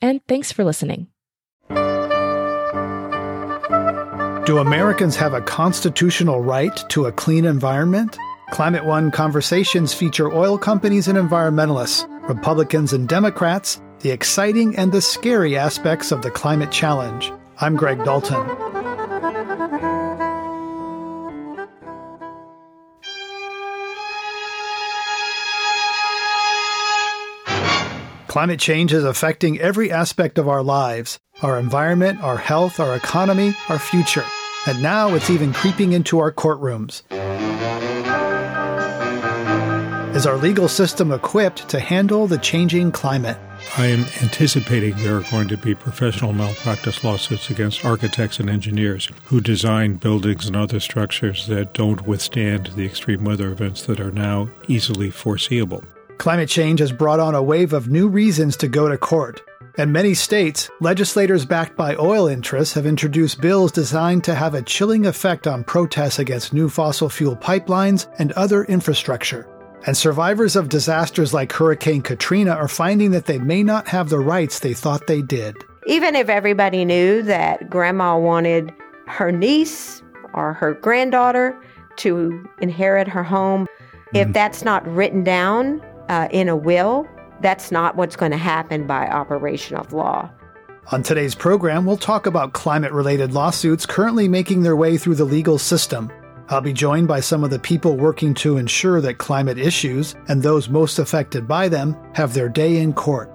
and thanks for listening. Do Americans have a constitutional right to a clean environment? Climate One conversations feature oil companies and environmentalists, Republicans and Democrats, the exciting and the scary aspects of the climate challenge. I'm Greg Dalton. Climate change is affecting every aspect of our lives our environment, our health, our economy, our future. And now it's even creeping into our courtrooms. Is our legal system equipped to handle the changing climate? I am anticipating there are going to be professional malpractice lawsuits against architects and engineers who design buildings and other structures that don't withstand the extreme weather events that are now easily foreseeable. Climate change has brought on a wave of new reasons to go to court. In many states, legislators backed by oil interests have introduced bills designed to have a chilling effect on protests against new fossil fuel pipelines and other infrastructure. And survivors of disasters like Hurricane Katrina are finding that they may not have the rights they thought they did. Even if everybody knew that grandma wanted her niece or her granddaughter to inherit her home, mm-hmm. if that's not written down uh, in a will, that's not what's going to happen by operation of law. On today's program, we'll talk about climate related lawsuits currently making their way through the legal system. I'll be joined by some of the people working to ensure that climate issues and those most affected by them have their day in court.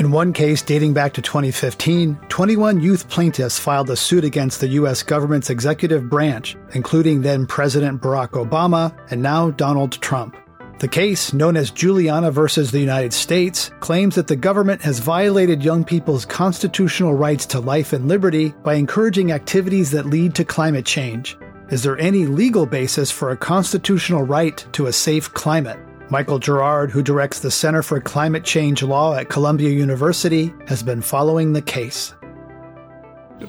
In one case dating back to 2015, 21 youth plaintiffs filed a suit against the U.S. government's executive branch, including then President Barack Obama and now Donald Trump. The case, known as Juliana versus the United States, claims that the government has violated young people's constitutional rights to life and liberty by encouraging activities that lead to climate change. Is there any legal basis for a constitutional right to a safe climate? Michael Gerrard, who directs the Center for Climate Change Law at Columbia University, has been following the case.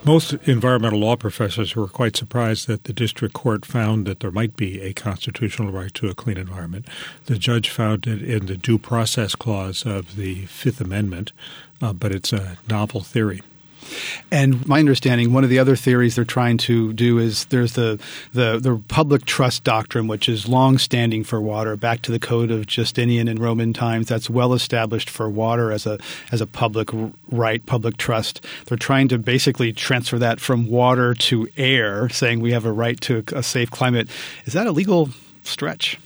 Most environmental law professors were quite surprised that the district court found that there might be a constitutional right to a clean environment. The judge found it in the due process clause of the Fifth Amendment, uh, but it's a novel theory. And my understanding, one of the other theories they're trying to do is there's the the, the public trust doctrine, which is long standing for water, back to the code of Justinian and Roman times. That's well established for water as a as a public right, public trust. They're trying to basically transfer that from water to air, saying we have a right to a safe climate. Is that a legal stretch?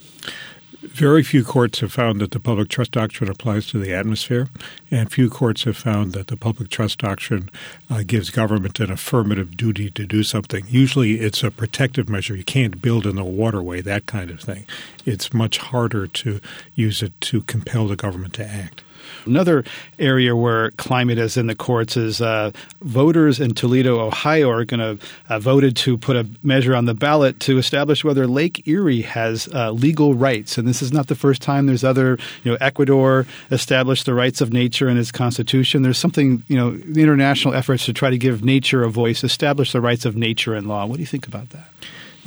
Very few courts have found that the public trust doctrine applies to the atmosphere, and few courts have found that the public trust doctrine uh, gives government an affirmative duty to do something. Usually it's a protective measure. You can't build in the waterway, that kind of thing. It's much harder to use it to compel the government to act. Another area where climate is in the courts is uh, voters in Toledo, Ohio, are going to uh, voted to put a measure on the ballot to establish whether Lake Erie has uh, legal rights. And this is not the first time. There's other, you know, Ecuador established the rights of nature in its constitution. There's something, you know, the international efforts to try to give nature a voice, establish the rights of nature in law. What do you think about that?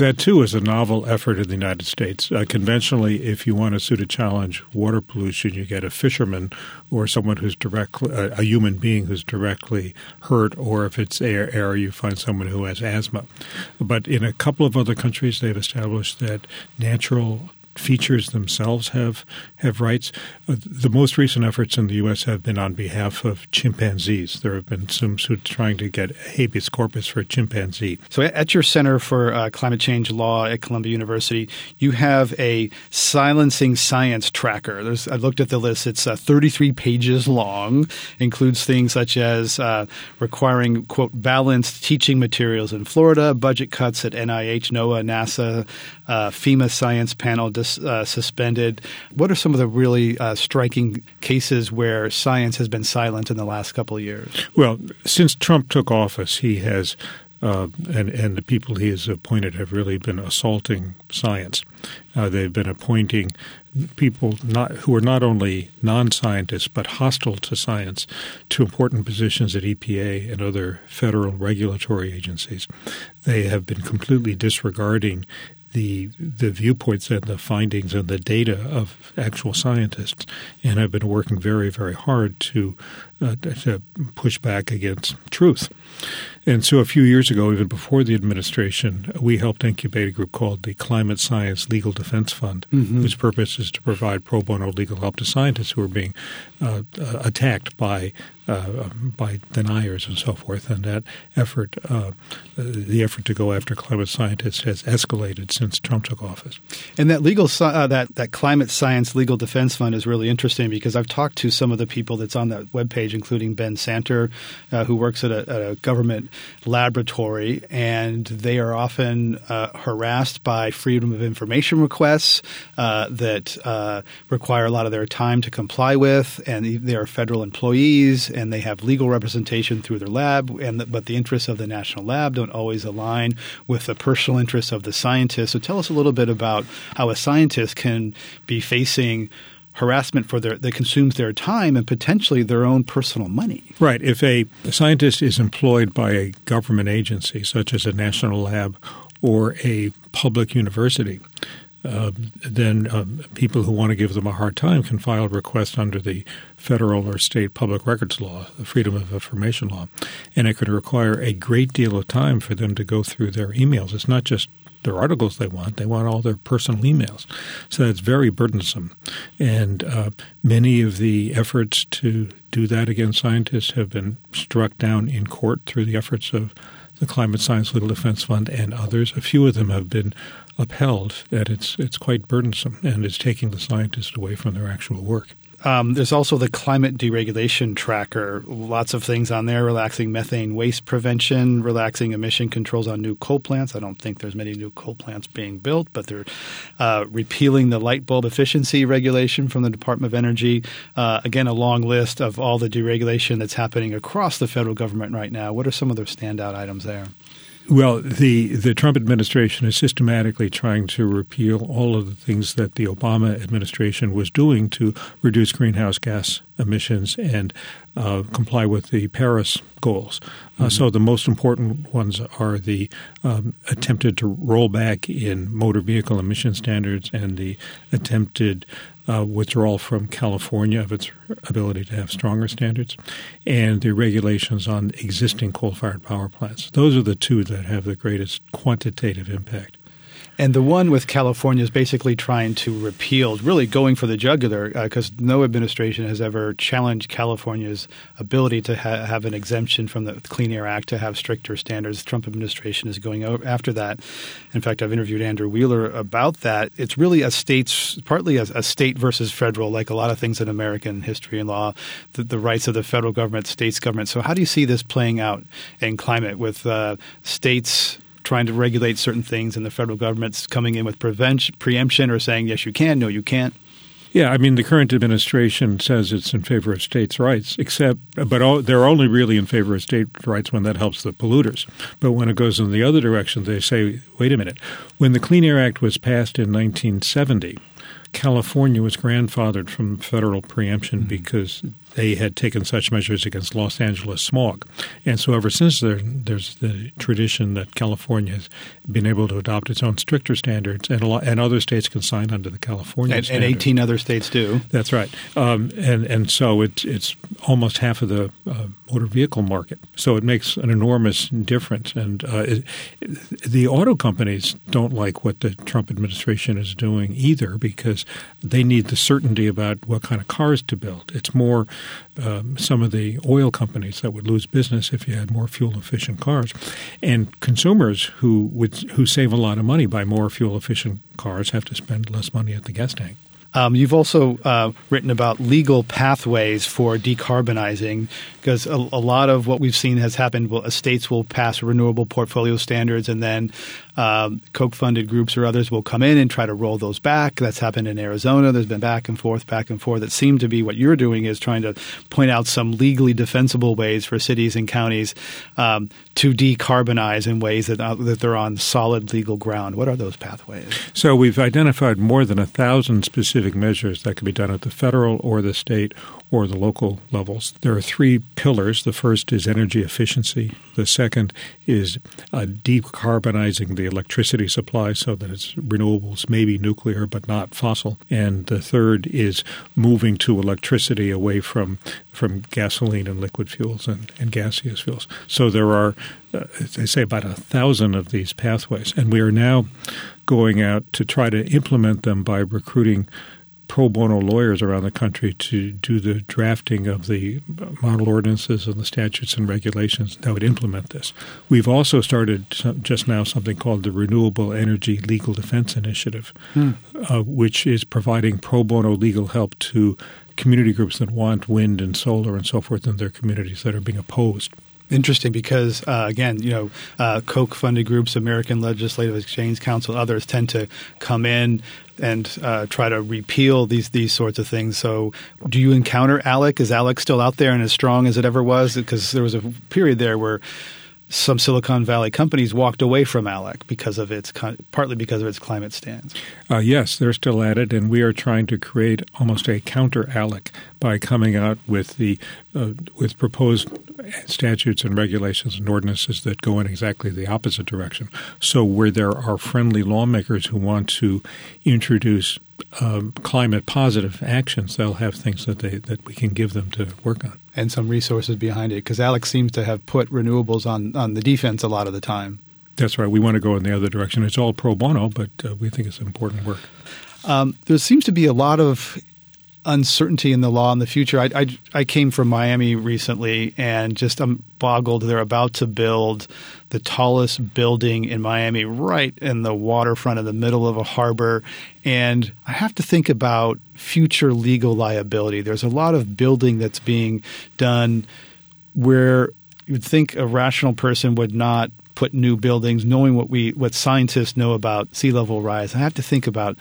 That too is a novel effort in the United States. Uh, conventionally, if you want to sue to challenge water pollution, you get a fisherman or someone who's directly uh, a human being who's directly hurt, or if it's air, air, you find someone who has asthma. But in a couple of other countries, they've established that natural features themselves have have rights. Uh, the most recent efforts in the U.S. have been on behalf of chimpanzees. There have been some suits trying to get habeas corpus for a chimpanzee. So, at your Center for uh, Climate Change Law at Columbia University, you have a silencing science tracker. There's, I looked at the list; it's uh, 33 pages long. Includes things such as uh, requiring quote balanced teaching materials in Florida, budget cuts at NIH, NOAA, NASA, uh, FEMA science panel dis, uh, suspended. What are some of the really uh, striking cases where science has been silent in the last couple of years? Well, since Trump took office, he has. Uh, and, and the people he has appointed have really been assaulting science. Uh, they've been appointing people not who are not only non-scientists but hostile to science to important positions at EPA and other federal regulatory agencies. They have been completely disregarding the the viewpoints and the findings and the data of actual scientists, and I've been working very very hard to uh, to push back against truth. And so a few years ago, even before the administration, we helped incubate a group called the Climate Science Legal Defense Fund, mm-hmm. whose purpose is to provide pro bono legal help to scientists who are being uh, uh, attacked by uh, by deniers and so forth. And that effort, uh, the effort to go after climate scientists, has escalated since Trump took office. And that legal uh, that that climate science legal defense fund is really interesting because I've talked to some of the people that's on that webpage, including Ben Santer, uh, who works at a, at a, government laboratory, and they are often harassed by freedom of information requests that require a lot of their time to comply with, and they are federal employees and they have legal representation through their lab, and the, but the interests of the national lab don't always align with the personal interests of the scientist. So tell us a little bit about how a scientist can be facing harassment for their that consumes their time and potentially their own personal money. Right. If a scientist is employed by a government agency such as a national lab or a public university, uh, then um, people who want to give them a hard time can file a request under the federal or state public records law, the Freedom of Information law, and it could require a great deal of time for them to go through their emails. It's not just their articles they want; they want all their personal emails. So that's very burdensome, and uh, many of the efforts to do that against scientists have been struck down in court through the efforts of the Climate Science Legal Defense Fund and others. A few of them have been upheld that it's it's quite burdensome and it's taking the scientists away from their actual work. Um, there's also the climate deregulation tracker. Lots of things on there: relaxing methane waste prevention, relaxing emission controls on new coal plants. I don't think there's many new coal plants being built, but they're uh, repealing the light bulb efficiency regulation from the Department of Energy. Uh, again, a long list of all the deregulation that's happening across the federal government right now. What are some of the standout items there? Well, the, the Trump administration is systematically trying to repeal all of the things that the Obama administration was doing to reduce greenhouse gas emissions and uh, comply with the Paris goals. Uh, mm-hmm. So the most important ones are the um, attempted to roll back in motor vehicle emission standards and the attempted uh, withdrawal from California of its ability to have stronger standards, and the regulations on existing coal fired power plants. Those are the two that have the greatest quantitative impact. And the one with California is basically trying to repeal, really going for the jugular, because uh, no administration has ever challenged California's ability to ha- have an exemption from the Clean Air Act to have stricter standards. The Trump administration is going after that. In fact, I've interviewed Andrew Wheeler about that. It's really a state's, partly a, a state versus federal, like a lot of things in American history and law, the, the, rights of the federal government, states government. So, how do you see this playing out in climate with uh, states? Trying to regulate certain things, and the federal government's coming in with prevention, preemption or saying, yes, you can, no, you can't. Yeah, I mean, the current administration says it's in favor of states' rights, except, but all, they're only really in favor of states' rights when that helps the polluters. But when it goes in the other direction, they say, wait a minute. When the Clean Air Act was passed in 1970, California was grandfathered from federal preemption Mm-hmm. because they had taken such measures against Los Angeles smog. And so ever since there, there's the tradition that California has been able to adopt its own stricter standards, and, a lot, and other states can sign under the California And, and 18 other states do. That's right, um, and and so it's it's almost half of the uh, motor vehicle market. So it makes an enormous difference. And uh, it, the auto companies don't like what the Trump administration is doing either because they need the certainty about what kind of cars to build. It's more um, some of the oil companies that would lose business if you had more fuel efficient cars, and consumers who would who save a lot of money by more fuel efficient cars have to spend less money at the gas tank. Um, you've also uh, written about legal pathways for decarbonizing because a, a, lot of what we've seen has happened. Well, states will pass renewable portfolio standards, and then um, Koch-funded groups or others will come in and try to roll those back. That's happened in Arizona. There's been back and forth, back and forth. That seem to be what you're doing is trying to point out some legally defensible ways for cities and counties um, to decarbonize in ways that uh, that they're on solid legal ground. What are those pathways? So we've identified more than a thousand specific measures that can be done at the federal or the state or the local levels. There are three pillars. The first is energy efficiency. The second is uh, decarbonizing the electricity supply so that it's renewables, maybe nuclear, but not fossil. And the third is moving to electricity away from from gasoline and liquid fuels and, and gaseous fuels. So there are, uh, I say, about a thousand of these pathways. And we are now going out to try to implement them by recruiting pro bono lawyers around the country to do the drafting of the model ordinances and the statutes and regulations that would implement this. We've also started just now something called the Renewable Energy Legal Defense Initiative, hmm. uh, which is providing pro bono legal help to community groups that want wind and solar and so forth in their communities that are being opposed. Interesting because, uh, again, you know, uh, Koch funded groups, American Legislative Exchange Council, others tend to come in and uh, try to repeal these these sorts of things. So, do you encounter ALEC? Is ALEC still out there and as strong as it ever was? Because there was a period there where some Silicon Valley companies walked away from ALEC because of its partly because of its climate stance. Uh, yes, they're still at it, and we are trying to create almost a counter ALEC by coming out with the uh, with proposed statutes and regulations and ordinances that go in exactly the opposite direction. So where there are friendly lawmakers who want to introduce um, climate positive actions, they'll have things that they that we can give them to work on and some resources behind it because Alex seems to have put renewables on on the defense a lot of the time. That's right. We want to go in the other direction. It's all pro bono, but uh, we think it's important work. Um, there seems to be a lot of uncertainty in the law in the future. I, I, I came from Miami recently and just I'm boggled. They're about to build the tallest building in Miami right in the waterfront in the middle of a harbor. And I have to think about future legal liability. There's a lot of building that's being done where you'd think a rational person would not put new buildings, knowing what we what scientists know about sea level rise. I have to think about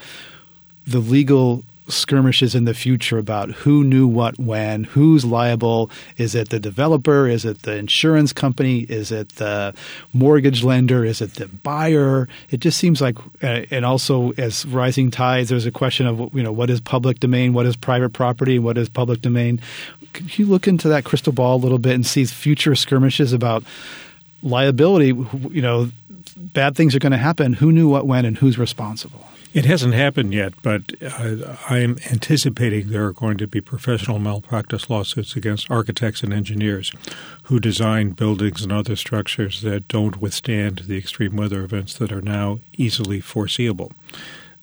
the legal skirmishes in the future about who knew what when, who's liable. Is it the developer? Is it the insurance company? Is it the mortgage lender? Is it the buyer? It just seems like, uh, and also as rising tides, there's a question of you know what is public domain, what is private property, what is public domain. Could you look into that crystal ball a little bit and see future skirmishes about liability? You know, bad things are going to happen. Who knew what when, and who's responsible? It hasn't happened yet, but uh, I'm anticipating there are going to be professional malpractice lawsuits against architects and engineers who design buildings and other structures that don't withstand the extreme weather events that are now easily foreseeable.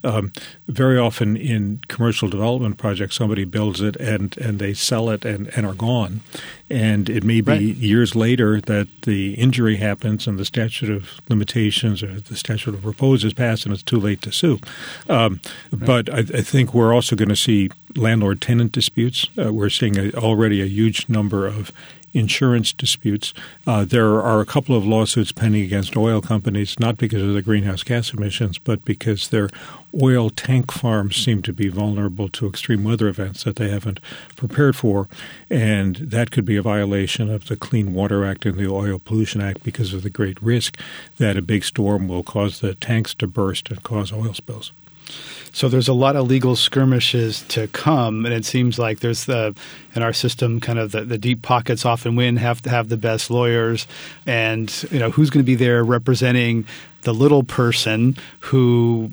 Um, very often in commercial development projects, somebody builds it and, and they sell it and, and are gone. And it may be right. years later that the injury happens and the statute of limitations or the statute of repose is passed and it's too late to sue. Um, right. But I, I, think we're also going to see landlord tenant disputes. Uh, we're seeing a, already a huge number of insurance disputes. Uh, there are a couple of lawsuits pending against oil companies, not because of the greenhouse gas emissions, but because their oil tank farms seem to be vulnerable to extreme weather events that they haven't prepared for. And that could be a violation of the Clean Water Act and the Oil Pollution Act because of the great risk that a big storm will cause the tanks to burst and cause oil spills. So there's a lot of legal skirmishes to come, and it seems like there's the in our system kind of the, the deep pockets often win, have to have the best lawyers, and you know who's going to be there representing the little person who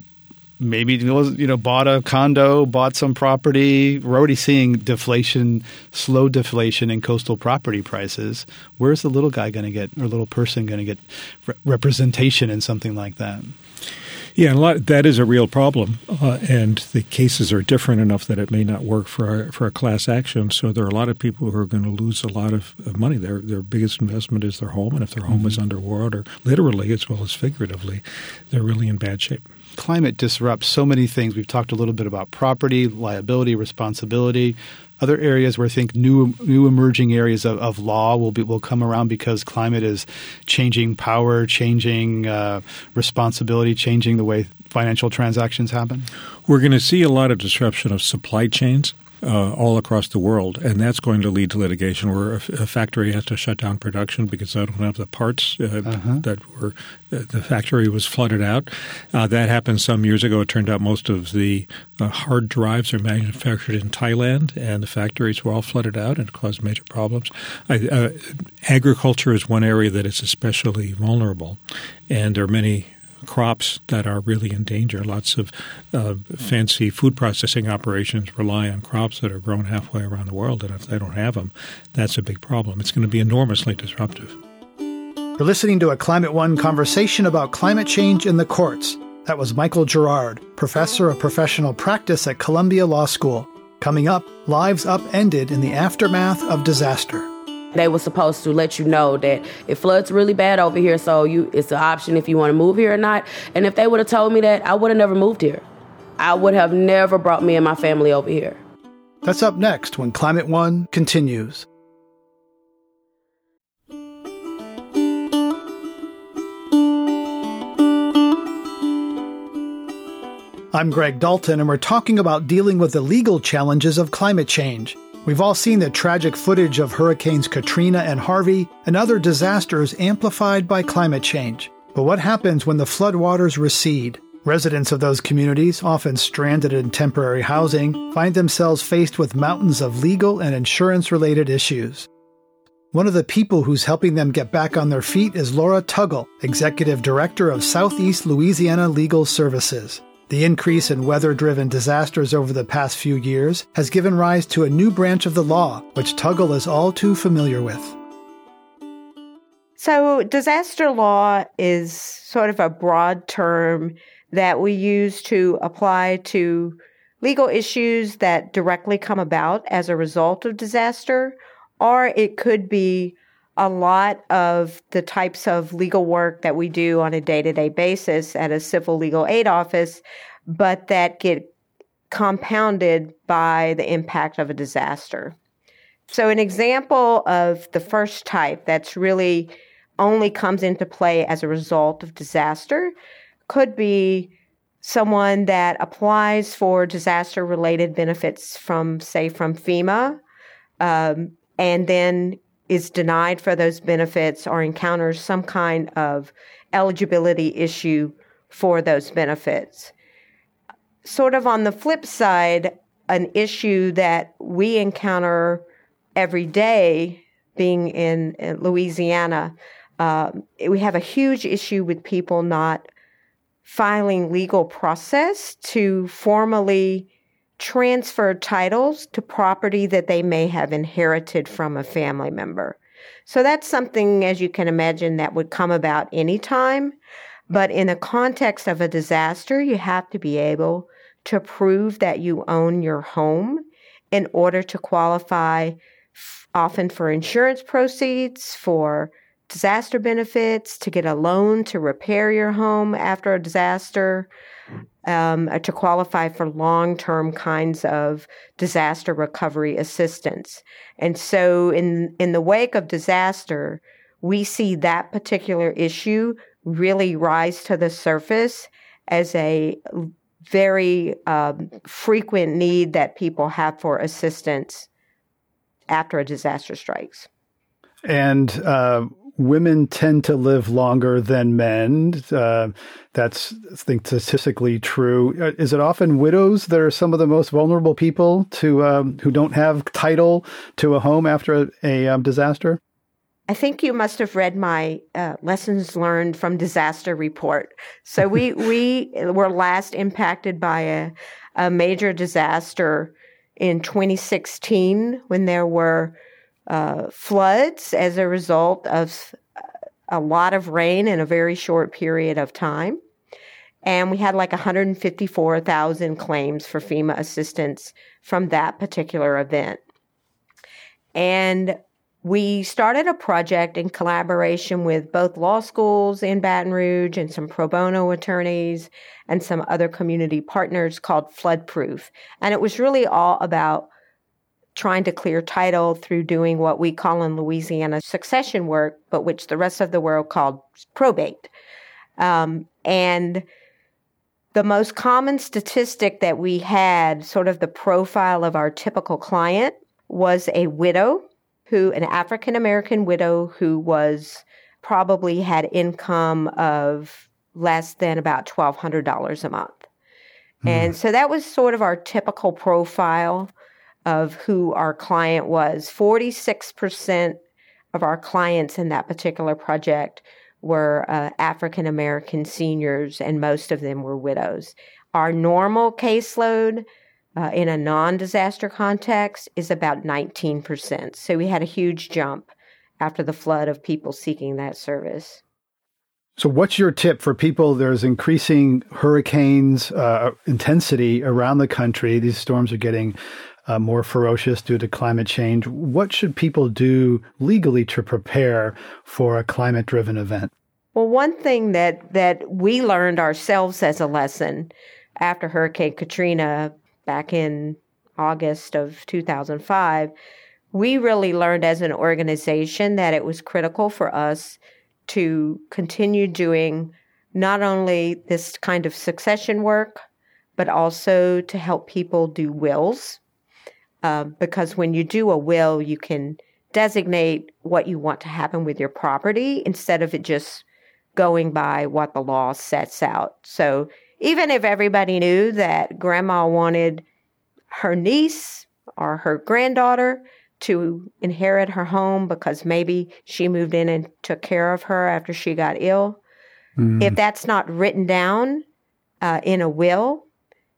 maybe you know bought a condo, bought some property. We're already seeing deflation, slow deflation in coastal property prices. Where's the little guy going to get, or little person going to get re- representation in something like that? Yeah, and a lot, that is a real problem, uh, and the cases are different enough that it may not work for a, for a class action. So there are a lot of people who are going to lose a lot of, of money. Their their biggest investment is their home, and if their home mm-hmm. is underwater, literally as well as figuratively, they're really in bad shape climate disrupts so many things. We've talked a little bit about property, liability, responsibility. Other areas where I think new new emerging areas of, of law will be will come around because climate is changing power, changing uh, responsibility, changing the way financial transactions happen. We're going to see a lot of disruption of supply chains uh, all across the world, and that's going to lead to litigation where a, a factory has to shut down production because they don't have the parts uh, uh-huh. that were uh, the factory was flooded out. Uh, that happened some years ago. It turned out most of the uh, hard drives are manufactured in Thailand, and the factories were all flooded out and caused major problems. I, agriculture is one area that is especially vulnerable, and there are many crops that are really in danger. Lots of uh, fancy food processing operations rely on crops that are grown halfway around the world, and if they don't have them, that's a big problem. It's going to be enormously disruptive. You're listening to a Climate One conversation about climate change in the courts. That was Michael Gerrard, professor of professional practice at Columbia Law School. Coming up, lives upended in the aftermath of disaster. They were supposed to let you know that it floods really bad over here, so you it's an option if you want to move here or not. And if they would have told me that, I would have never moved here. I would have never brought me and my family over here. That's up next when Climate One continues. I'm Greg Dalton, and we're talking about dealing with the legal challenges of climate change. We've all seen the tragic footage of Hurricanes Katrina and Harvey and other disasters amplified by climate change. But what happens when the floodwaters recede? Residents of those communities, often stranded in temporary housing, find themselves faced with mountains of legal and insurance related issues. One of the people who's helping them get back on their feet is Laura Tuggle, Executive Director of Southeast Louisiana Legal Services. The increase in weather driven disasters over the past few years has given rise to a new branch of the law, which Tuggle is all too familiar with. So, disaster law is sort of a broad term that we use to apply to legal issues that directly come about as a result of disaster, or it could be a lot of the types of legal work that we do on a day to day basis at a civil legal aid office, but that get compounded by the impact of a disaster. So, an example of the first type that's really only comes into play as a result of disaster could be someone that applies for disaster related benefits from, say, from FEMA, um, and then is denied for those benefits or encounters some kind of eligibility issue for those benefits. Sort of on the flip side, an issue that we encounter every day being in, in Louisiana, uh, we have a huge issue with people not filing legal process to formally transferred titles to property that they may have inherited from a family member. So that's something, as you can imagine, that would come about anytime. But in the context of a disaster, you have to be able to prove that you own your home in order to qualify often for insurance proceeds, for disaster benefits, to get a loan to repair your home after a disaster, um, uh, to qualify for long term kinds of disaster recovery assistance. And so, in, in the wake of disaster, we see that particular issue really rise to the surface as a very um, frequent need that people have for assistance after a disaster strikes. And uh, women tend to live longer than men. Uh, that's, I think, statistically true. Uh, is it often widows that are some of the most vulnerable people to um, who don't have title to a home after a, a um, disaster? I think you must have read my uh, lessons learned from disaster report. So we we were last impacted by a, a major disaster in 2016 when there were uh, floods as a result of a lot of rain in a very short period of time. And we had like 154,000 claims for FEMA assistance from that particular event. And we started a project in collaboration with both law schools in Baton Rouge and some pro bono attorneys and some other community partners called Floodproof. And it was really all about trying to clear title through doing what we call in Louisiana succession work, but which the rest of the world called probate. Um, and the most common statistic that we had, sort of the profile of our typical client, was a widow who, an African American widow who was probably had income of less than about $1,200 a month. Mm. And so that was sort of our typical profile of who our client was. 46% of our clients in that particular project were uh, African American seniors, and most of them were widows. Our normal caseload uh, in a non disaster context is about 19%. So we had a huge jump after the flood of people seeking that service. So, what's your tip for people? There's increasing hurricanes uh, intensity around the country. These storms are getting uh, more ferocious due to climate change. What should people do legally to prepare for a climate driven event? Well, one thing that, that we learned ourselves as a lesson after Hurricane Katrina back in August of 2005, we really learned as an organization that it was critical for us to continue doing not only this kind of succession work, but also to help people do wills. Uh, because when you do a will, you can designate what you want to happen with your property instead of it just going by what the law sets out. So even if everybody knew that grandma wanted her niece or her granddaughter to inherit her home because maybe she moved in and took care of her after she got ill, mm. if that's not written down uh, in a will,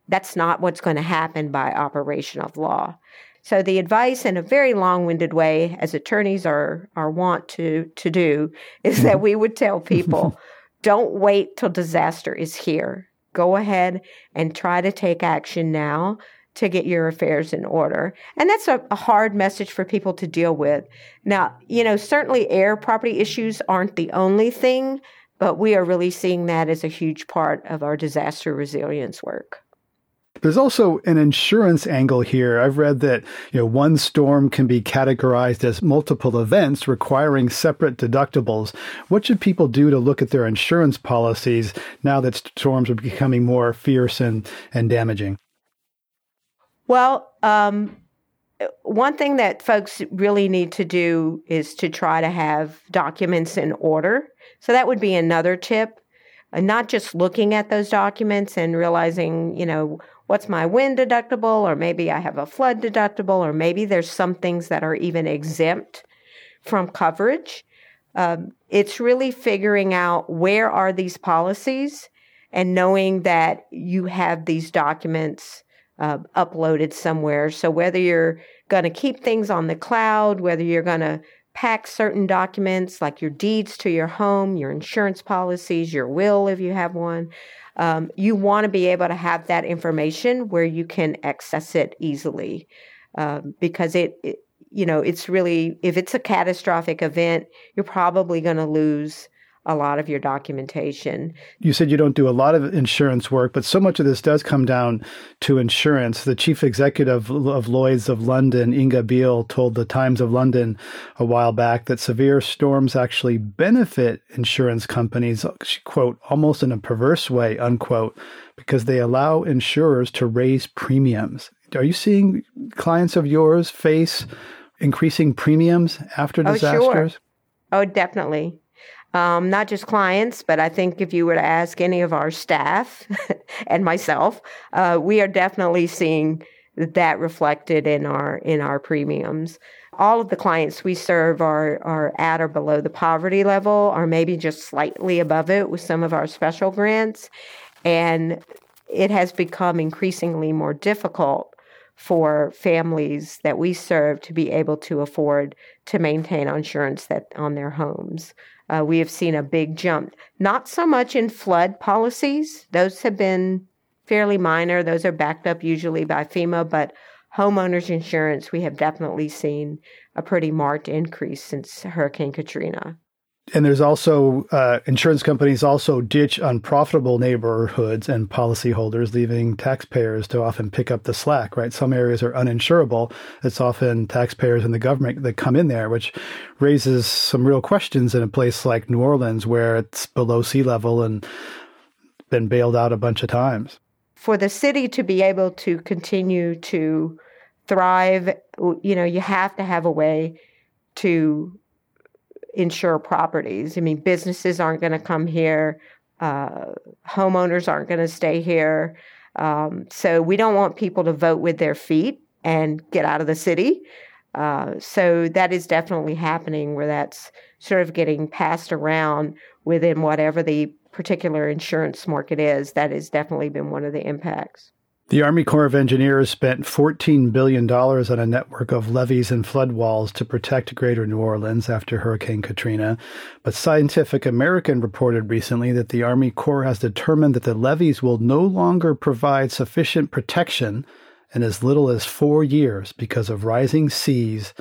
that's not what's going to happen by operation of law. So the advice in a very long-winded way, as attorneys are are want to to do, is mm-hmm. that we would tell people, don't wait till disaster is here go ahead and try to take action now to get your affairs in order. And that's a, a, hard message for people to deal with. Now, you know, certainly heir property issues aren't the only thing, but we are really seeing that as a huge part of our disaster resilience work. There's also an insurance angle here. I've read that you know one storm can be categorized as multiple events requiring separate deductibles. What should people do to look at their insurance policies now that storms are becoming more fierce and, and damaging? Well, um, one thing that folks really need to do is to try to have documents in order. So that would be another tip. Uh, not just looking at those documents and realizing, you know, what's my wind deductible, or maybe I have a flood deductible, or maybe there's some things that are even exempt from coverage. Um, it's really figuring out where are these policies and knowing that you have these documents uh, uploaded somewhere. So whether you're going to keep things on the cloud, whether you're going to pack certain documents like your deeds to your home, your insurance policies, your will if you have one, um, you want to be able to have that information where you can access it easily um, because it, it, you know, it's really, if it's a catastrophic event, you're probably going to lose a lot of your documentation. You said you don't do a lot of insurance work, but so much of this does come down to insurance. The chief executive of Lloyd's of London, Inga Beale, told the Times of London a while back that severe storms actually benefit insurance companies, quote, almost in a perverse way, unquote, because they allow insurers to raise premiums. Are you seeing clients of yours face increasing premiums after oh, disasters? Oh, sure. Oh, definitely. Um, not just clients, but I think if you were to ask any of our staff and myself, uh, we are definitely seeing that reflected in our in our premiums. All of the clients we serve are are at or below the poverty level, or maybe just slightly above it with some of our special grants, and it has become increasingly more difficult for families that we serve to be able to afford to maintain insurance that on their homes. Uh, we have seen a big jump, not so much in flood policies; those have been fairly minor. Those are backed up usually by FEMA, but homeowners insurance, we have definitely seen a pretty marked increase since Hurricane Katrina. And there's also uh, insurance companies also ditch unprofitable neighborhoods and policyholders, leaving taxpayers to often pick up the slack. Right? Some areas are uninsurable. It's often taxpayers and the government that come in there, which raises some real questions in a place like New Orleans, where it's below sea level and been bailed out a bunch of times for the city to be able to continue to thrive, you know, you have to have a way to insure properties. I mean, businesses aren't going to come here, uh, homeowners aren't going to stay here. Um, so we don't want people to vote with their feet and get out of the city. Uh, so that is definitely happening where that's sort of getting passed around within whatever the particular insurance market is, that has definitely been one of the impacts. The Army Corps of Engineers spent $14 billion on a network of levees and flood walls to protect greater New Orleans after Hurricane Katrina. But Scientific American reported recently that the Army Corps has determined that the levees will no longer provide sufficient protection in as little as four years because of rising seas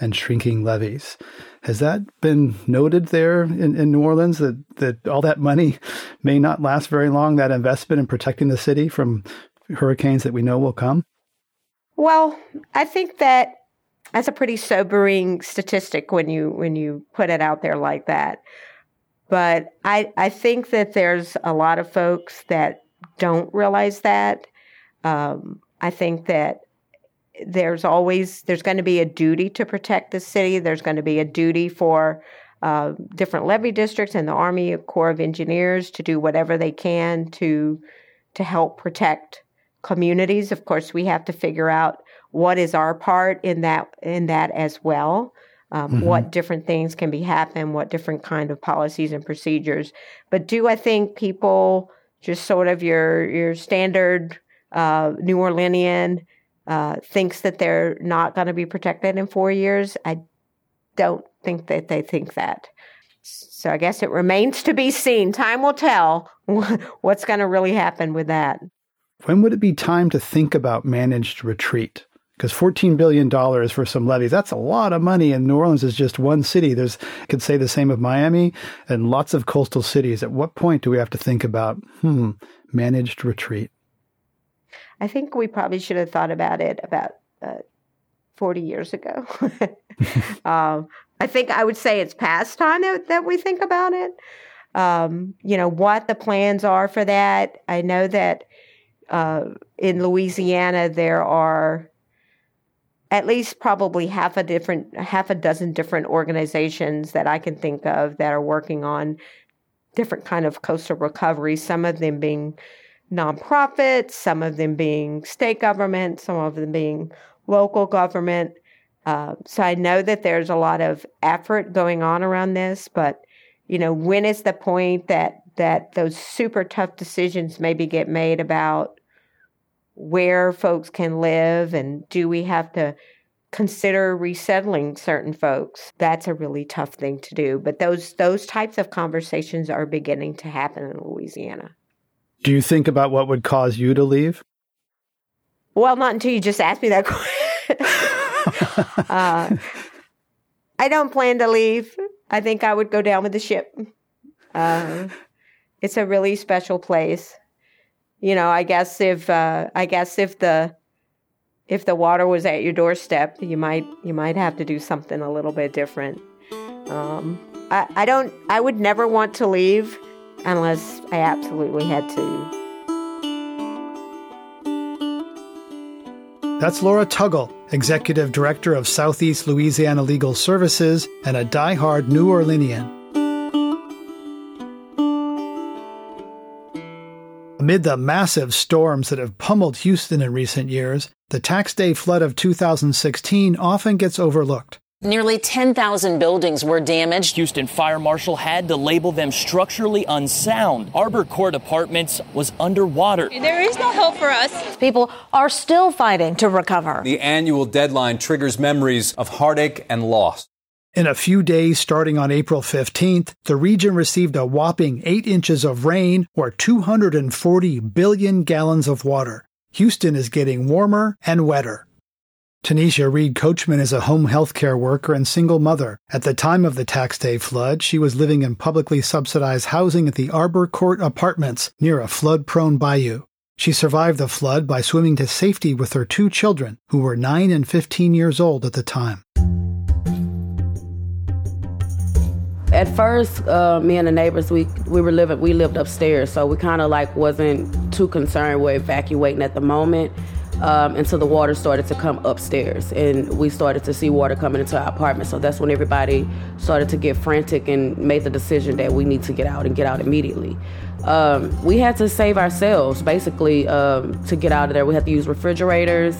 and shrinking levees. Has that been noted there in, in New Orleans that, that all that money may not last very long, that investment in protecting the city from hurricanes that we know will come? Well, I think that that's a pretty sobering statistic when you when you put it out there like that. But I I think that there's a lot of folks that don't realize that. Um, I think that there's always there's going to be a duty to protect the city. There's going to be a duty for uh, different levee districts and the Army Corps of Engineers to do whatever they can to to help protect communities. Of course, we have to figure out what is our part in that in that as well. Um, mm-hmm. What different things can be happen? What different kind of policies and procedures? But do I think people just sort of your your standard uh, New Orleanian uh, thinks that they're not going to be protected in four years. I don't think that they think that. So I guess it remains to be seen. Time will tell what's going to really happen with that. When would it be time to think about managed retreat? Because $14 billion for some levees, that's a lot of money. And New Orleans is just one city. There's, I could say the same of Miami and lots of coastal cities. At what point do we have to think about, hmm, managed retreat? I think we probably should have thought about it about uh, 40 years ago. um, I think I would say it's past time that, that we think about it. Um, you know, what the plans are for that. I know that uh, in Louisiana there are at least probably half a different half a dozen different organizations that I can think of that are working on different kind of coastal recovery, some of them being nonprofits, some of them being state government, some of them being local government. Uh, so I know that there's a lot of effort going on around this, but you know, when is the point that that those super tough decisions maybe get made about where folks can live and do we have to consider resettling certain folks that's a really tough thing to do but those those types of conversations are beginning to happen in Louisiana do you think about what would cause you to leave? Well, not until you just asked me that question. uh, I don't plan to leave. I think I would go down with the ship. Uh, it's a really special place. You know, I guess if uh, I guess if the if the water was at your doorstep, you might you might have to do something a little bit different. Um, I, I don't. I would never want to leave unless I absolutely had to. That's Laura Tuggle, executive director of Southeast Louisiana Legal Services, and a die-hard New Orleanian. Amid the massive storms that have pummeled Houston in recent years, the tax day flood of 2016 often gets overlooked. Nearly 10,000 buildings were damaged. Houston Fire Marshal had to label them structurally unsound. Arbor Court Apartments was underwater. There is no hope for us. People are still fighting to recover. The annual deadline triggers memories of heartache and loss. In a few days starting on April 15th, the region received a whopping 8 inches of rain or 240 billion gallons of water. Houston is getting warmer and wetter. Tanisha Reed Coachman is a home health care worker and single mother. At the time of the tax day flood, she was living in publicly subsidized housing at the Arbor Court Apartments near a flood prone bayou. She survived the flood by swimming to safety with her two children, who were 9 and 15 years old at the time. At first, uh, me and the neighbors, we we were living, we lived upstairs, so we kind of like wasn't too concerned with evacuating at the moment um, until the water started to come upstairs, and we started to see water coming into our apartment. So that's when everybody started to get frantic and made the decision that we need to get out and get out immediately. Um, we had to save ourselves, basically, um, to get out of there. We had to use refrigerators.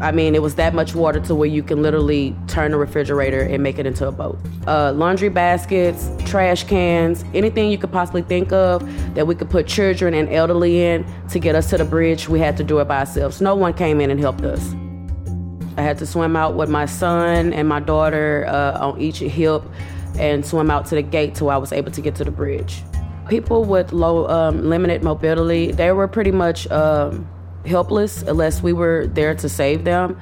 I mean, it was that much water to where you can literally turn a refrigerator and make it into a boat. Uh, laundry baskets, trash cans, anything you could possibly think of that we could put children and elderly in to get us to the bridge, we had to do it by ourselves. No one came in and helped us. I had to swim out with my son and my daughter uh, on each hip and swim out to the gate till I was able to get to the bridge. People with low, um, limited mobility, they were pretty much. Um, helpless unless we were there to save them.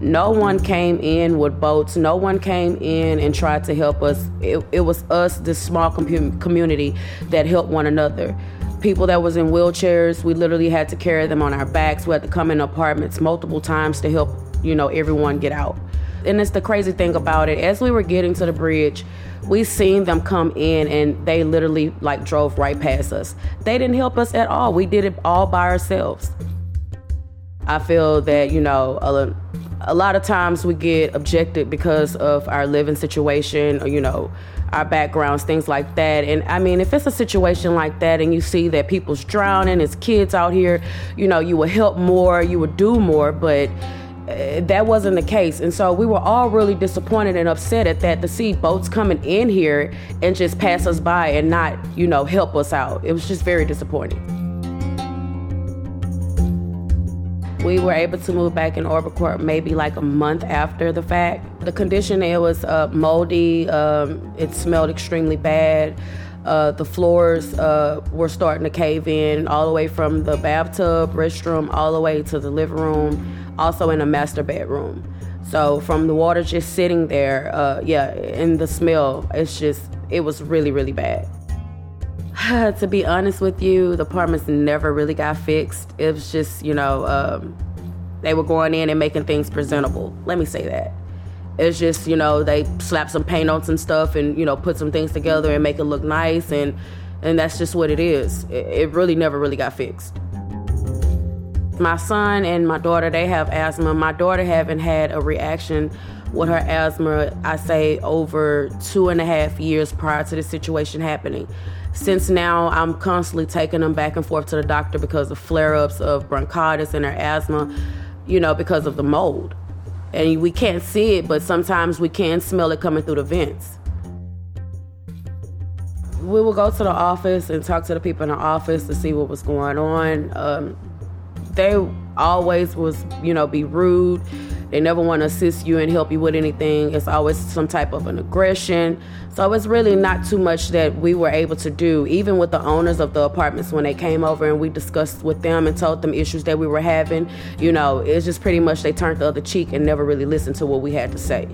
No one came in with boats. No one came in and tried to help us. It, it was us, this small com- community, that helped one another. People that was in wheelchairs, we literally had to carry them on our backs. We had to come in apartments multiple times to help, you know, everyone get out. And it's the crazy thing about it. As we were getting to the bridge, we seen them come in and they literally like drove right past us. They didn't help us at all. We did it all by ourselves. I feel that, you know, a, a lot of times we get objected because of our living situation or, you know, our backgrounds, things like that. And I mean, if it's a situation like that and you see that people's drowning, it's kids out here, you know, you would help more, you would do more, but uh, that wasn't the case. And so we were all really disappointed and upset at that to see boats coming in here and just pass us by and not, you know, help us out. It was just very disappointing. We were able to move back in Arbor Court maybe like a month after the fact. The condition it was uh, moldy. Um, it smelled extremely bad. Uh, the floors uh, were starting to cave in, all the way from the bathtub, restroom, all the way to the living room, also in a master bedroom. So from the water just sitting there, uh, yeah, and the smell, it's just, it was really, really bad. to be honest with you, the apartments never really got fixed. It was just, you know, um, they were going in and making things presentable. Let me say that. It's just, you know, they slap some paint on some stuff and, you know, put some things together and make it look nice. And, and that's just what it is. It, it really never really got fixed. My son and my daughter, they have asthma. My daughter haven't had a reaction with her asthma, I say, over two and a half years prior to the situation happening since now I'm constantly taking them back and forth to the doctor because of flare ups of bronchitis and their asthma, you know, because of the mold. And we can't see it, but sometimes we can smell it coming through the vents. We will go to the office and talk to the people in the office to see what was going on. Um, they always was, you know, be rude they never want to assist you and help you with anything. It's always some type of an aggression. So it's really not too much that we were able to do, even with the owners of the apartments when they came over and we discussed with them and told them issues that we were having. You know, it's just pretty much they turned the other cheek and never really listened to what we had to say.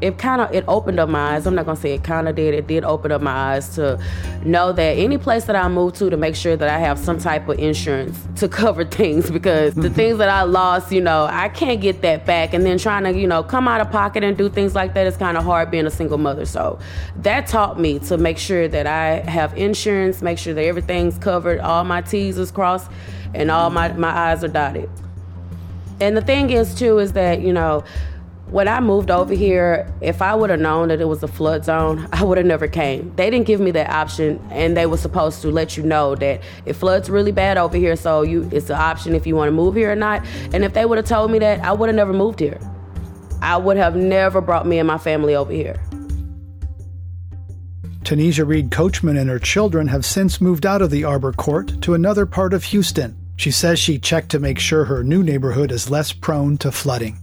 It kind of it opened up my eyes. I'm not gonna say it kind of did. It did open up my eyes to know that any place that I move to to make sure that I have some type of insurance to cover things because the things that I lost, you know, I can't get that back. And then trying to, you know, come out of pocket and do things like that is kind of hard being a single mother. So that taught me to make sure that I have insurance, make sure that everything's covered, all my T's is crossed, and all my my I's are dotted. And the thing is too is that you know when I moved over here, if I would have known that it was a flood zone, I would have never came. They didn't give me that option, and they were supposed to let you know that it floods really bad over here, so you it's an option if you want to move here or not. And if they would have told me that, I would have never moved here. I would have never brought me and my family over here. Tanisha Reed Coachman and her children have since moved out of the Arbor Court to another part of Houston. She says she checked to make sure her new neighborhood is less prone to flooding.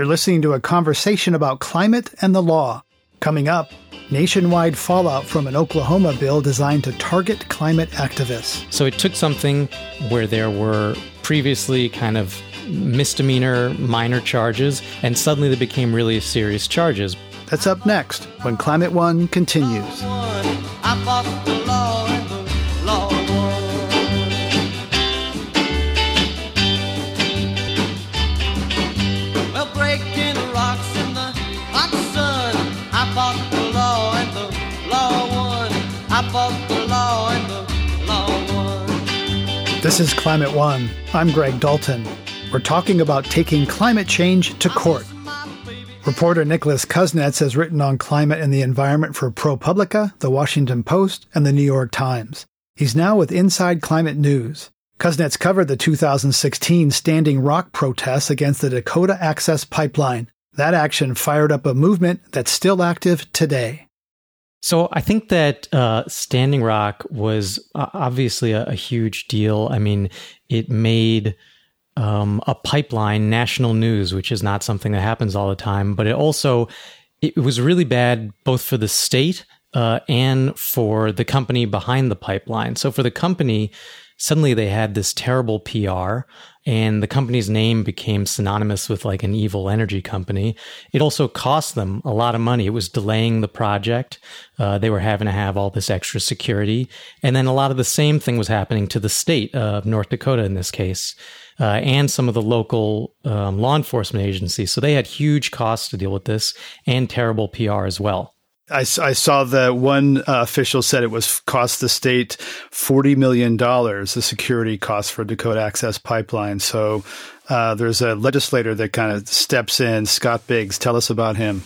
You're listening to a conversation about climate and the law. Coming up, nationwide fallout from an Oklahoma bill designed to target climate activists. So it took something where there were previously kind of misdemeanor minor charges, and suddenly they became really serious charges. That's up next when Climate One continues. This is Climate One. I'm Greg Dalton. We're talking about taking climate change to court. Reporter Nicholas Kusnetz has written on climate and the environment for ProPublica, The Washington Post, and The New York Times. He's now with Inside Climate News. Kusnetz covered the 2016 Standing Rock protests against the Dakota Access Pipeline. That action fired up a movement that's still active today. So I think that uh, Standing Rock was uh, obviously a, a, huge deal. I mean, it made um, a pipeline national news, which is not something that happens all the time. But it also it was really bad both for the state uh, and for the company behind the pipeline. So for the company, suddenly they had this terrible PR and the company's name became synonymous with like an evil energy company. It also cost them a lot of money. It was delaying the project. Uh, they were having to have all this extra security. And then a lot of the same thing was happening to the state of North Dakota in this case. Uh, and some of the local um, law enforcement agencies. So they had huge costs to deal with this and terrible PR as well. I, I saw that one uh, official said it was cost the state $40 million, the security cost for Dakota Access Pipeline. So uh, there's a legislator that kind of steps in, Scott Biggs. Tell us about him.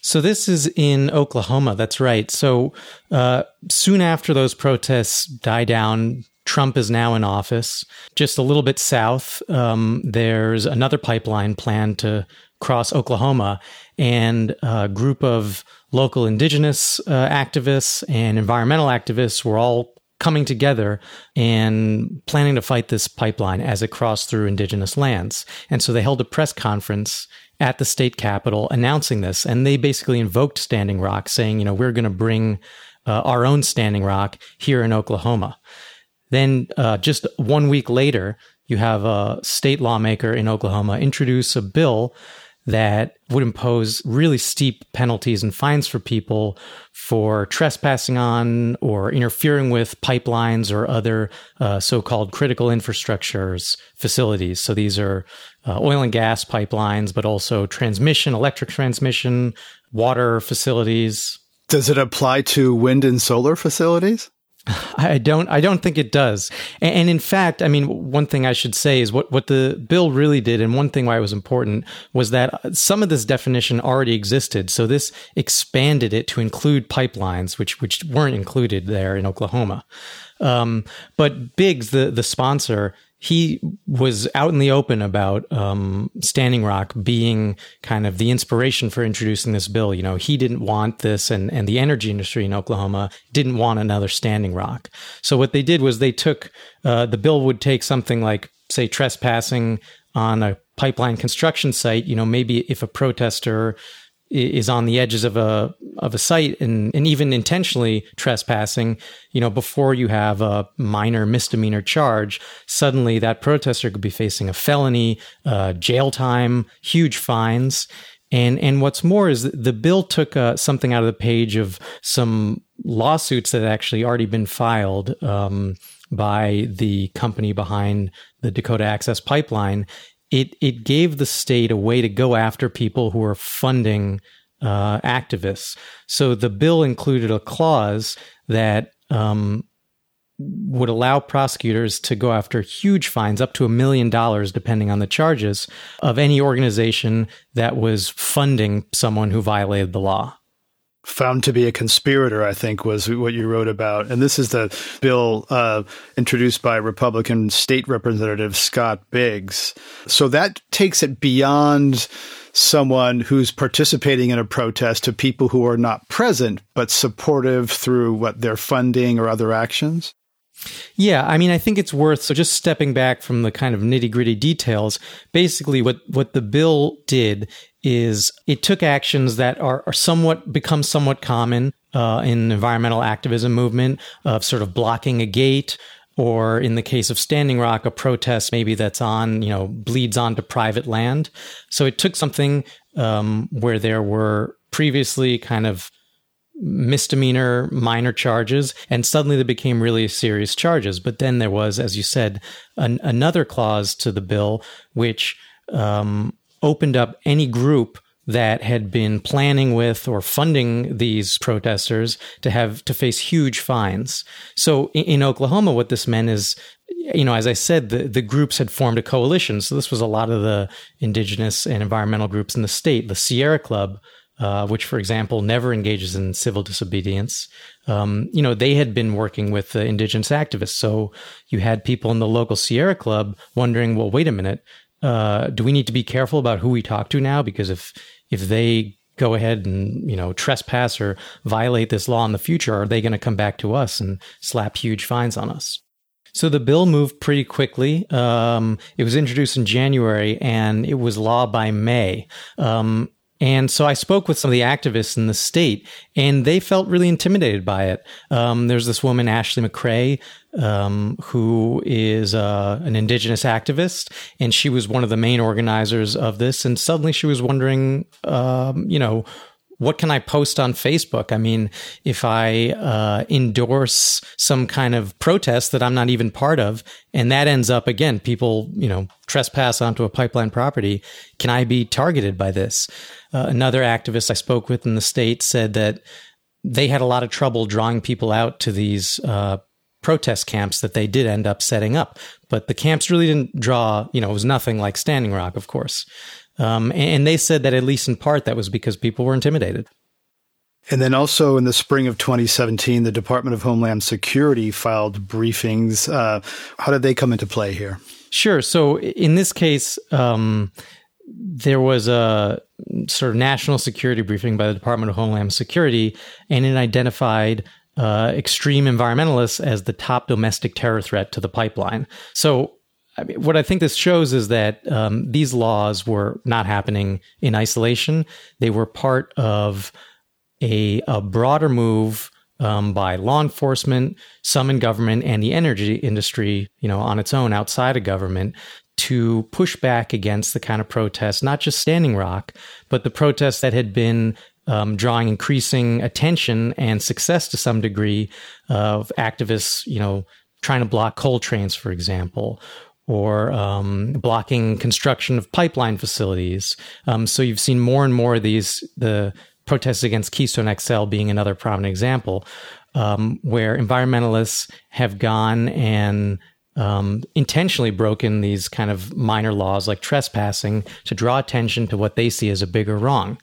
So this is in Oklahoma. That's right. So uh, soon after those protests die down, Trump is now in office. Just a little bit south, um, there's another pipeline planned to cross Oklahoma, and a group of local indigenous uh, activists and environmental activists were all coming together and planning to fight this pipeline as it crossed through indigenous lands. And so they held a press conference at the state capitol announcing this. And they basically invoked Standing Rock, saying, you know, we're going to bring uh, our own Standing Rock here in Oklahoma. Then, uh, just one week later, you have a state lawmaker in Oklahoma introduce a bill that would impose really steep penalties and fines for people for trespassing on or interfering with pipelines or other uh, so-called critical infrastructures facilities. So these are uh, oil and gas pipelines, but also transmission, electric transmission, water facilities. Does it apply to wind and solar facilities? I don't. I don't think it does. And, in fact, I mean, one thing I should say is what what the bill really did, and one thing why it was important was that some of this definition already existed. So this expanded it to include pipelines, which which weren't included there in Oklahoma. Um, but Biggs, the the sponsor, he was out in the open about um, Standing Rock being kind of the inspiration for introducing this bill. You know, he didn't want this, and and the energy industry in Oklahoma didn't want another Standing Rock. So what they did was they took uh, the bill would take something like say trespassing on a pipeline construction site. You know, maybe if a protester is on the edges of a of a site and and even intentionally trespassing, you know, before you have a minor misdemeanor charge, suddenly that protester could be facing a felony, uh, jail time, huge fines. And and what's more is the bill took uh, something out of the page of some lawsuits that had actually already been filed um, by the company behind the Dakota Access Pipeline. It it gave the state a way to go after people who are funding uh, activists. So the bill included a clause that um, would allow prosecutors to go after huge fines, up to a million dollars, depending on the charges, of any organization that was funding someone who violated the law. Found to be a conspirator, I think, was what you wrote about. And this is the bill uh, introduced by Republican State Representative Scott Biggs. So that takes it beyond someone who's participating in a protest to people who are not present but supportive through what their funding or other actions? Yeah, I mean, I think it's worth so just stepping back from the kind of nitty gritty details. Basically, what what the bill did is it took actions that are, are somewhat become somewhat common uh, in environmental activism movement of sort of blocking a gate or in the case of Standing Rock, a protest maybe that's on, you know, bleeds onto private land. So it took something um, where there were previously kind of misdemeanor minor charges and suddenly they became really serious charges but then there was as you said an, another clause to the bill which um, opened up any group that had been planning with or funding these protesters to have to face huge fines. So in, in, Oklahoma, what this meant is, you know, as I said, the, the groups had formed a coalition. So this was a lot of the indigenous and environmental groups in the state. The Sierra Club, uh, which, for example, never engages in civil disobedience, um, you know, they had been working with the indigenous activists. So you had people in the local Sierra Club wondering, well, wait a minute. Uh, do we need to be careful about who we talk to now? Because if if they go ahead and you know trespass or violate this law in the future, are they going to come back to us and slap huge fines on us? So the bill moved pretty quickly. Um, it was introduced in January and it was law by May. Um, and so I spoke with some of the activists in the state, and they felt really intimidated by it. Um, there's this woman, Ashley McCray, um, who is uh, an indigenous activist, and she was one of the main organizers of this. And suddenly she was wondering, um, you know, what can I post on Facebook? I mean, if I uh, endorse some kind of protest that I'm not even part of, and that ends up again, people, you know, trespass onto a pipeline property, can I be targeted by this? Uh, another activist I spoke with in the state said that they had a lot of trouble drawing people out to these uh, protest camps that they did end up setting up. But the camps really didn't draw, you know, it was nothing like Standing Rock, of course. Um, and they said that at least in part that was because people were intimidated. And then also in the spring of 2017, the Department of Homeland Security filed briefings. Uh, how did they come into play here? Sure. So in this case, um, there was a sort of national security briefing by the Department of Homeland Security, and it identified uh, extreme environmentalists as the top domestic terror threat to the pipeline. So, I mean, what I think this shows is that um, these laws were not happening in isolation. They were part of a, a broader move um, by law enforcement, some in government, and the energy industry, you know, on its own outside of government to push back against the kind of protests, not just Standing Rock, but the protests that had been um, drawing increasing attention and success to some degree of activists, you know, trying to block coal trains, for example, or um, blocking construction of pipeline facilities. Um, so you've seen more and more of these the protests against Keystone XL being another prominent example, um, where environmentalists have gone and um, intentionally broken these kind of minor laws like trespassing to draw attention to what they see as a bigger wrong.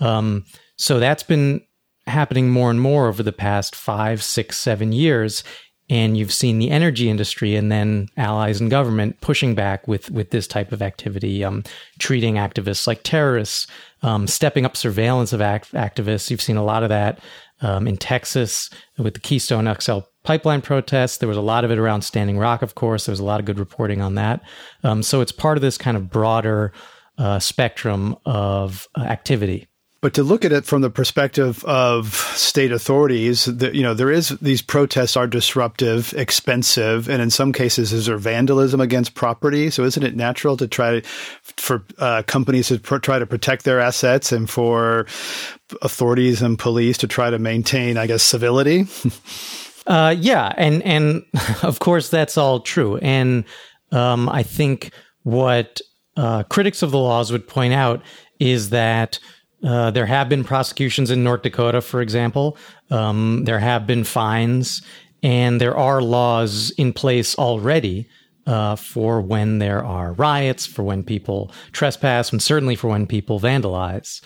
Um, so that's been happening more and more over the past five, six, seven years. And you've seen the energy industry and then allies and government pushing back with, with this type of activity, um, treating activists like terrorists, um, stepping up surveillance of act- activists. You've seen a lot of that um, in Texas with the Keystone XL pipeline protests. There was a lot of it around Standing Rock, of course. There was a lot of good reporting on that. Um, so it's part of this kind of broader uh, spectrum of uh, activity. But to look at it from the perspective of state authorities, the, you know, there is these protests are disruptive, expensive, and in some cases, is there vandalism against property? So isn't it natural to try to, for uh, companies to pr- try to protect their assets and for authorities and police to try to maintain, I guess, civility? uh, yeah, and and of course that's all true, and um, I think what uh, critics of the laws would point out is that uh, there have been prosecutions in North Dakota, for example. Um, there have been fines, and there are laws in place already uh, for when there are riots, for when people trespass, and certainly for when people vandalize.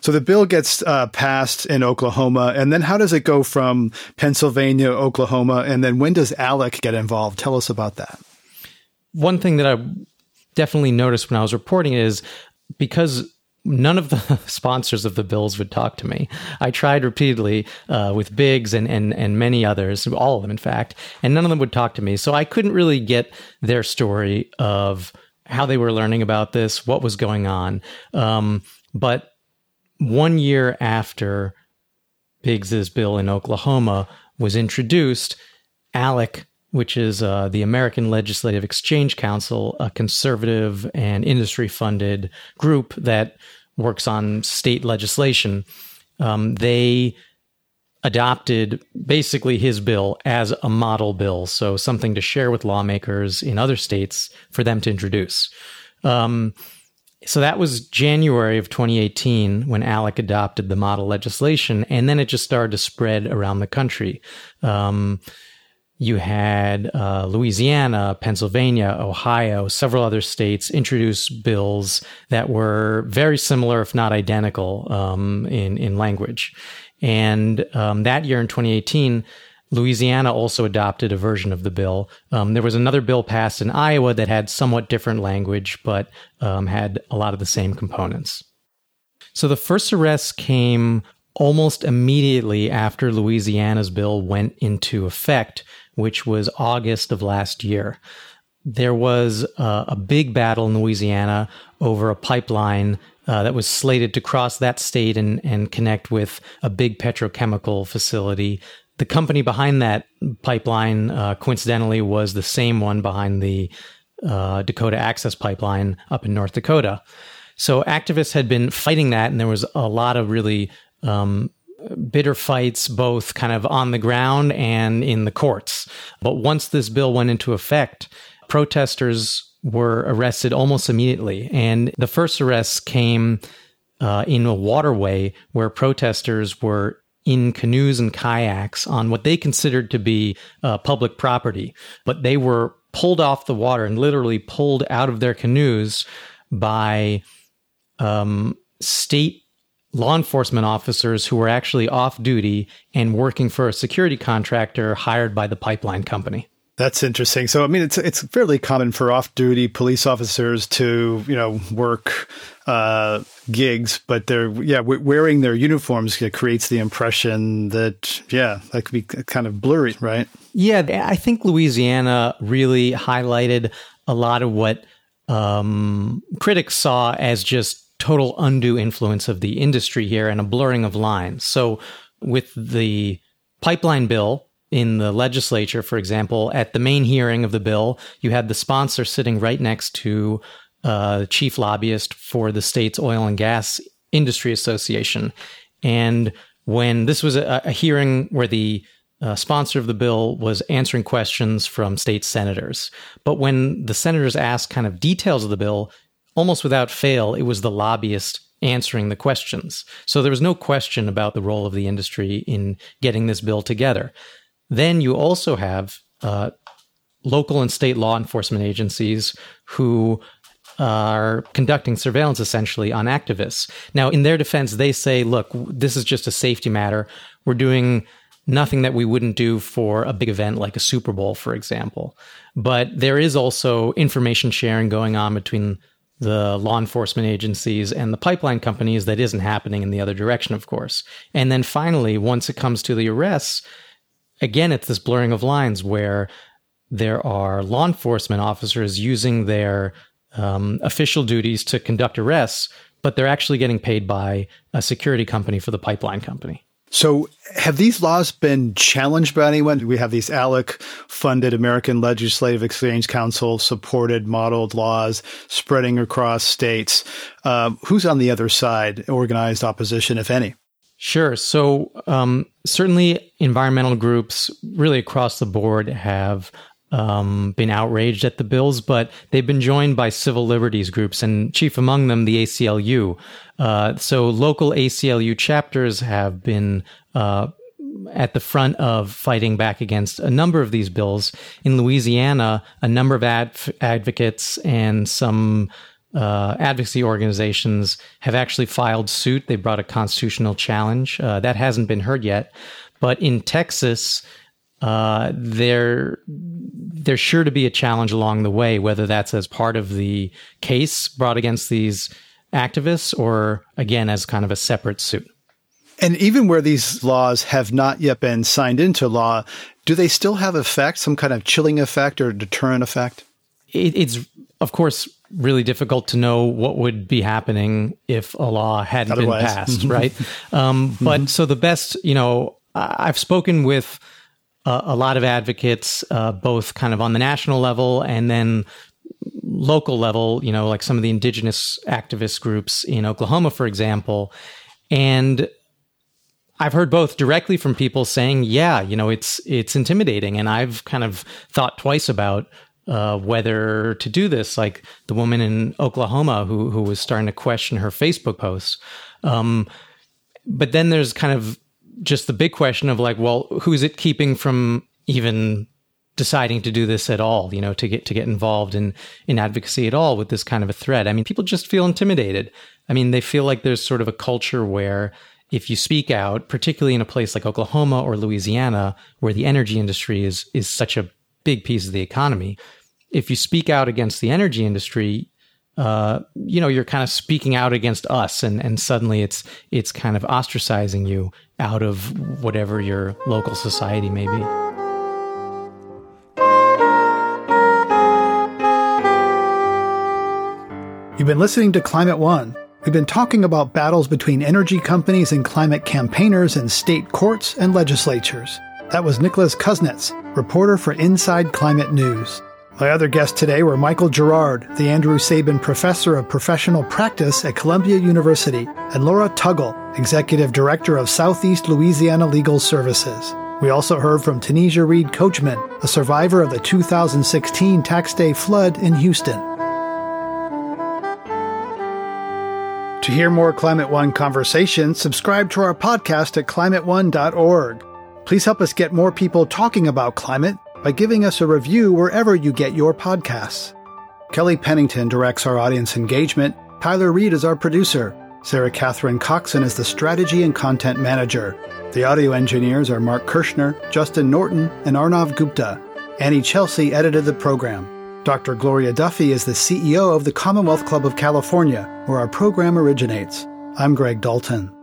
So the bill gets uh, passed in Oklahoma, and then how does it go from Pennsylvania, Oklahoma, and then when does ALEC get involved? Tell us about that. One thing that I definitely noticed when I was reporting is because none of the sponsors of the bills would talk to me. I tried repeatedly uh, with Biggs and, and, and many others, all of them, in fact, and none of them would talk to me. So I couldn't really get their story of how they were learning about this, what was going on. Um, but one year after Biggs's bill in Oklahoma was introduced, ALEC which is uh, the American Legislative Exchange Council, a conservative and industry funded group that works on state legislation. Um, they adopted basically his bill as a model bill, so something to share with lawmakers in other states for them to introduce. Um, so that was January of 2018 when ALEC adopted the model legislation, and then it just started to spread around the country. Um, you had uh, Louisiana, Pennsylvania, Ohio, several other states introduce bills that were very similar, if not identical, um, in in language. And um, that year in 2018, Louisiana also adopted a version of the bill. Um, there was another bill passed in Iowa that had somewhat different language, but um, had a lot of the same components. So the first arrests came almost immediately after Louisiana's bill went into effect which was August of last year. There was uh, a big battle in Louisiana over a pipeline uh, that was slated to cross that state and, and connect with a big petrochemical facility. The company behind that pipeline, uh, coincidentally, was the same one behind the uh, Dakota Access Pipeline up in North Dakota. So activists had been fighting that, and there was a lot of really um, bitter fights both kind of on the ground and in the courts. But once this bill went into effect, protesters were arrested almost immediately. And the first arrests came uh, in a waterway where protesters were in canoes and kayaks on what they considered to be uh, public property. But they were pulled off the water and literally pulled out of their canoes by um, state law enforcement officers who were actually off duty and working for a security contractor hired by the pipeline company. That's interesting. So, I mean, it's it's fairly common for off-duty police officers to, you know, work uh, gigs, but they're yeah wearing their uniforms creates the impression that yeah that could be kind of blurry, right? Yeah, I think Louisiana really highlighted a lot of what um, critics saw as just total undue influence of the industry here and a blurring of lines. So, with the pipeline bill in the legislature, for example, at the main hearing of the bill, you had the sponsor sitting right next to uh, chief lobbyist for the state's oil and gas industry association. And when this was a, a hearing where the uh, sponsor of the bill was answering questions from state senators. But when the senators asked kind of details of the bill, almost without fail, it was the lobbyist answering the questions. So there was no question about the role of the industry in getting this bill together. Then you also have uh, local and state law enforcement agencies who are conducting surveillance essentially on activists. Now, in their defense, they say, look, this is just a safety matter. We're doing nothing that we wouldn't do for a big event like a Super Bowl, for example. But there is also information sharing going on between the law enforcement agencies and the pipeline companies that isn't happening in the other direction, of course. And then finally, once it comes to the arrests, again, it's this blurring of lines where there are law enforcement officers using their um, official duties to conduct arrests but they're actually getting paid by a security company for the pipeline company. So, have these laws been challenged by anyone? We have these ALEC funded American Legislative Exchange Council supported modeled laws spreading across states. Um, who's on the other side, organized opposition, if any? Sure. So, um, certainly environmental groups really across the board have um, been outraged at the bills, but they've been joined by civil liberties groups, and chief among them, the ACLU. Uh, so local ACLU chapters have been uh, at the front of fighting back against a number of these bills. In Louisiana, a number of adv- advocates and some uh, advocacy organizations have actually filed suit. They brought a constitutional challenge. Uh, that hasn't been heard yet. But in Texas, uh, there there's sure to be a challenge along the way, whether that's as part of the case brought against these activists or again as kind of a separate suit. And even where these laws have not yet been signed into law, do they still have effect, some kind of chilling effect or deterrent effect? It, it's, of course, really difficult to know what would be happening if a law hadn't Otherwise. been passed, right? Um, but mm-hmm. so the best, you know, I've spoken with uh, a lot of advocates, uh, both kind of on the national level and then local level, you know, like some of the indigenous activist groups in Oklahoma, for example. And I've heard both directly from people saying, yeah, you know, it's, it's intimidating. And I've kind of thought twice about, uh, whether to do this, like the woman in Oklahoma who, who was starting to question her Facebook posts. Um, but then there's kind of just the big question of like, well, who's it keeping from even deciding to do this at all, you know, to get to get involved in in advocacy at all with this kind of a threat. I mean, people just feel intimidated. I mean, they feel like there's sort of a culture where if you speak out, particularly in a place like Oklahoma or Louisiana, where the energy industry is is such a big piece of the economy, if you speak out against the energy industry, uh, you know, you're kind of speaking out against us, and and suddenly it's it's kind of ostracizing you out of whatever your local society may be. You've been listening to Climate One. We've been talking about battles between energy companies and climate campaigners in state courts and legislatures. That was Nicholas Kusnetz, reporter for Inside Climate News. My other guests today were Michael Gerrard, the Andrew Sabin Professor of Professional Practice at Columbia University, and Laura Tuggle, Executive Director of Southeast Louisiana Legal Services. We also heard from Tanisha Reed Coachman, a survivor of the 2016 tax day flood in Houston. To hear more Climate One conversations, subscribe to our podcast at climateone.org. Please help us get more people talking about climate by giving us a review wherever you get your podcasts. Kelly Pennington directs our audience engagement. Tyler Reed is our producer. Sarah Catherine Coxon is the strategy and content manager. The audio engineers are Mark Kirschner, Justin Norton, and Arnav Gupta. Annie Chelsea edited the program. Dr. Gloria Duffy is the CEO of the Commonwealth Club of California, where our program originates. I'm Greg Dalton.